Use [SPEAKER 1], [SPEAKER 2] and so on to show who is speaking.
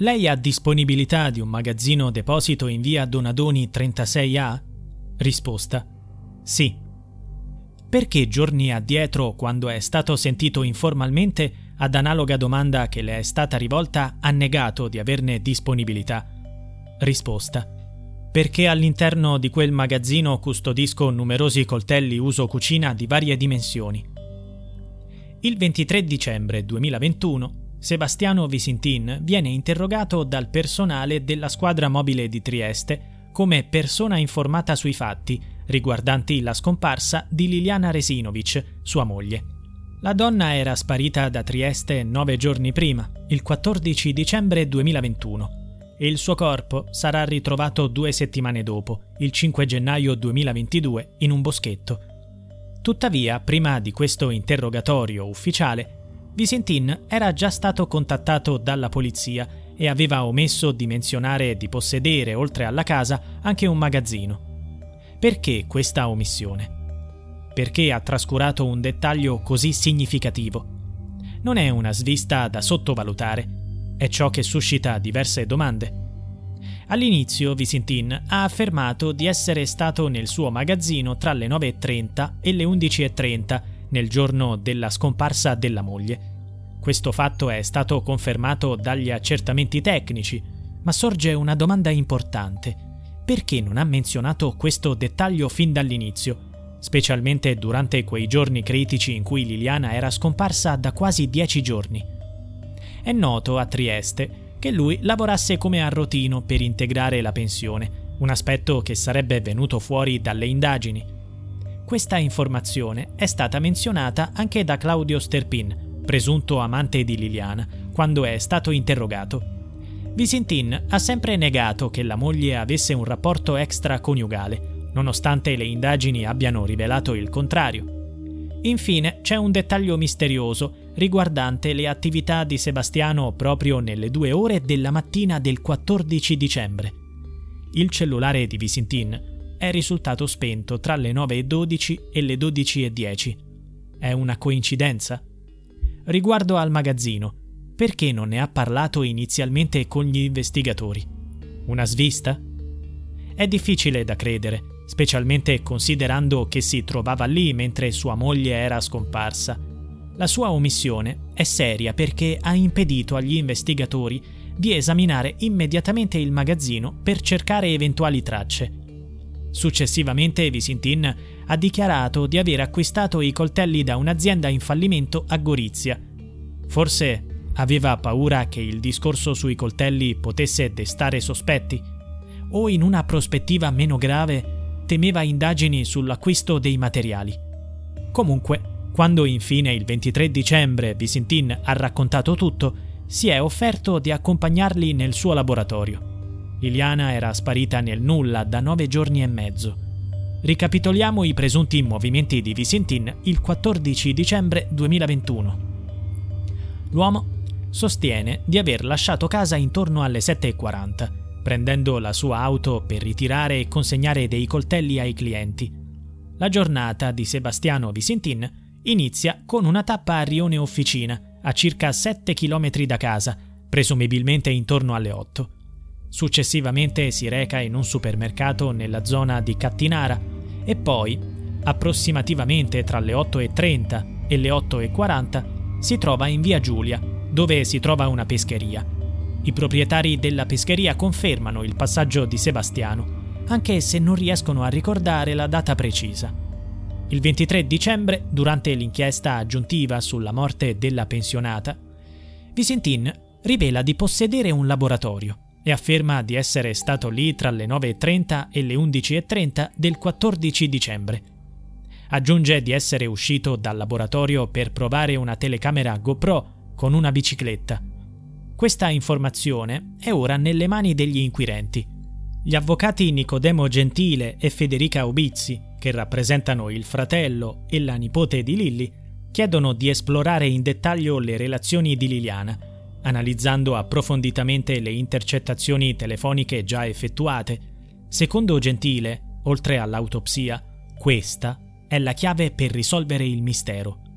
[SPEAKER 1] Lei ha disponibilità di un magazzino deposito in via Donadoni 36A? Risposta. Sì. Perché giorni addietro, quando è stato sentito informalmente, ad analoga domanda che le è stata rivolta, ha negato di averne disponibilità? Risposta. Perché all'interno di quel magazzino custodisco numerosi coltelli uso cucina di varie dimensioni. Il 23 dicembre 2021 Sebastiano Visintin viene interrogato dal personale della squadra mobile di Trieste come persona informata sui fatti riguardanti la scomparsa di Liliana Resinovic, sua moglie. La donna era sparita da Trieste nove giorni prima, il 14 dicembre 2021, e il suo corpo sarà ritrovato due settimane dopo, il 5 gennaio 2022, in un boschetto. Tuttavia, prima di questo interrogatorio ufficiale, Visentin era già stato contattato dalla polizia e aveva omesso di menzionare di possedere, oltre alla casa, anche un magazzino. Perché questa omissione? Perché ha trascurato un dettaglio così significativo? Non è una svista da sottovalutare, è ciò che suscita diverse domande. All'inizio Visintin ha affermato di essere stato nel suo magazzino tra le 9.30 e le 11.30 nel giorno della scomparsa della moglie. Questo fatto è stato confermato dagli accertamenti tecnici, ma sorge una domanda importante. Perché non ha menzionato questo dettaglio fin dall'inizio, specialmente durante quei giorni critici in cui Liliana era scomparsa da quasi dieci giorni? È noto a Trieste che lui lavorasse come arrotino per integrare la pensione, un aspetto che sarebbe venuto fuori dalle indagini. Questa informazione è stata menzionata anche da Claudio Sterpin, presunto amante di Liliana, quando è stato interrogato. Visintin ha sempre negato che la moglie avesse un rapporto extraconiugale, nonostante le indagini abbiano rivelato il contrario. Infine c'è un dettaglio misterioso riguardante le attività di Sebastiano proprio nelle due ore della mattina del 14 dicembre. Il cellulare di Visintin è risultato spento tra le 9.12 e le 12.10. È una coincidenza? Riguardo al magazzino, perché non ne ha parlato inizialmente con gli investigatori? Una svista? È difficile da credere, specialmente considerando che si trovava lì mentre sua moglie era scomparsa. La sua omissione è seria perché ha impedito agli investigatori di esaminare immediatamente il magazzino per cercare eventuali tracce. Successivamente Visintin ha dichiarato di aver acquistato i coltelli da un'azienda in fallimento a Gorizia. Forse aveva paura che il discorso sui coltelli potesse destare sospetti, o in una prospettiva meno grave temeva indagini sull'acquisto dei materiali. Comunque, quando infine il 23 dicembre Visintin ha raccontato tutto, si è offerto di accompagnarli nel suo laboratorio. Liliana era sparita nel nulla da nove giorni e mezzo. Ricapitoliamo i presunti movimenti di Visintin il 14 dicembre 2021. L'uomo sostiene di aver lasciato casa intorno alle 7.40, prendendo la sua auto per ritirare e consegnare dei coltelli ai clienti. La giornata di Sebastiano Visintin inizia con una tappa a Rione Officina, a circa 7 km da casa, presumibilmente intorno alle 8. Successivamente si reca in un supermercato nella zona di Cattinara e poi, approssimativamente tra le 8.30 e le 8.40, si trova in via Giulia, dove si trova una pescheria. I proprietari della pescheria confermano il passaggio di Sebastiano, anche se non riescono a ricordare la data precisa. Il 23 dicembre, durante l'inchiesta aggiuntiva sulla morte della pensionata, Visentin rivela di possedere un laboratorio e afferma di essere stato lì tra le 9.30 e le 11.30 del 14 dicembre. Aggiunge di essere uscito dal laboratorio per provare una telecamera GoPro con una bicicletta. Questa informazione è ora nelle mani degli inquirenti. Gli avvocati Nicodemo Gentile e Federica Ubizzi, che rappresentano il fratello e la nipote di Lilli, chiedono di esplorare in dettaglio le relazioni di Liliana analizzando approfonditamente le intercettazioni telefoniche già effettuate. Secondo Gentile, oltre all'autopsia, questa è la chiave per risolvere il mistero.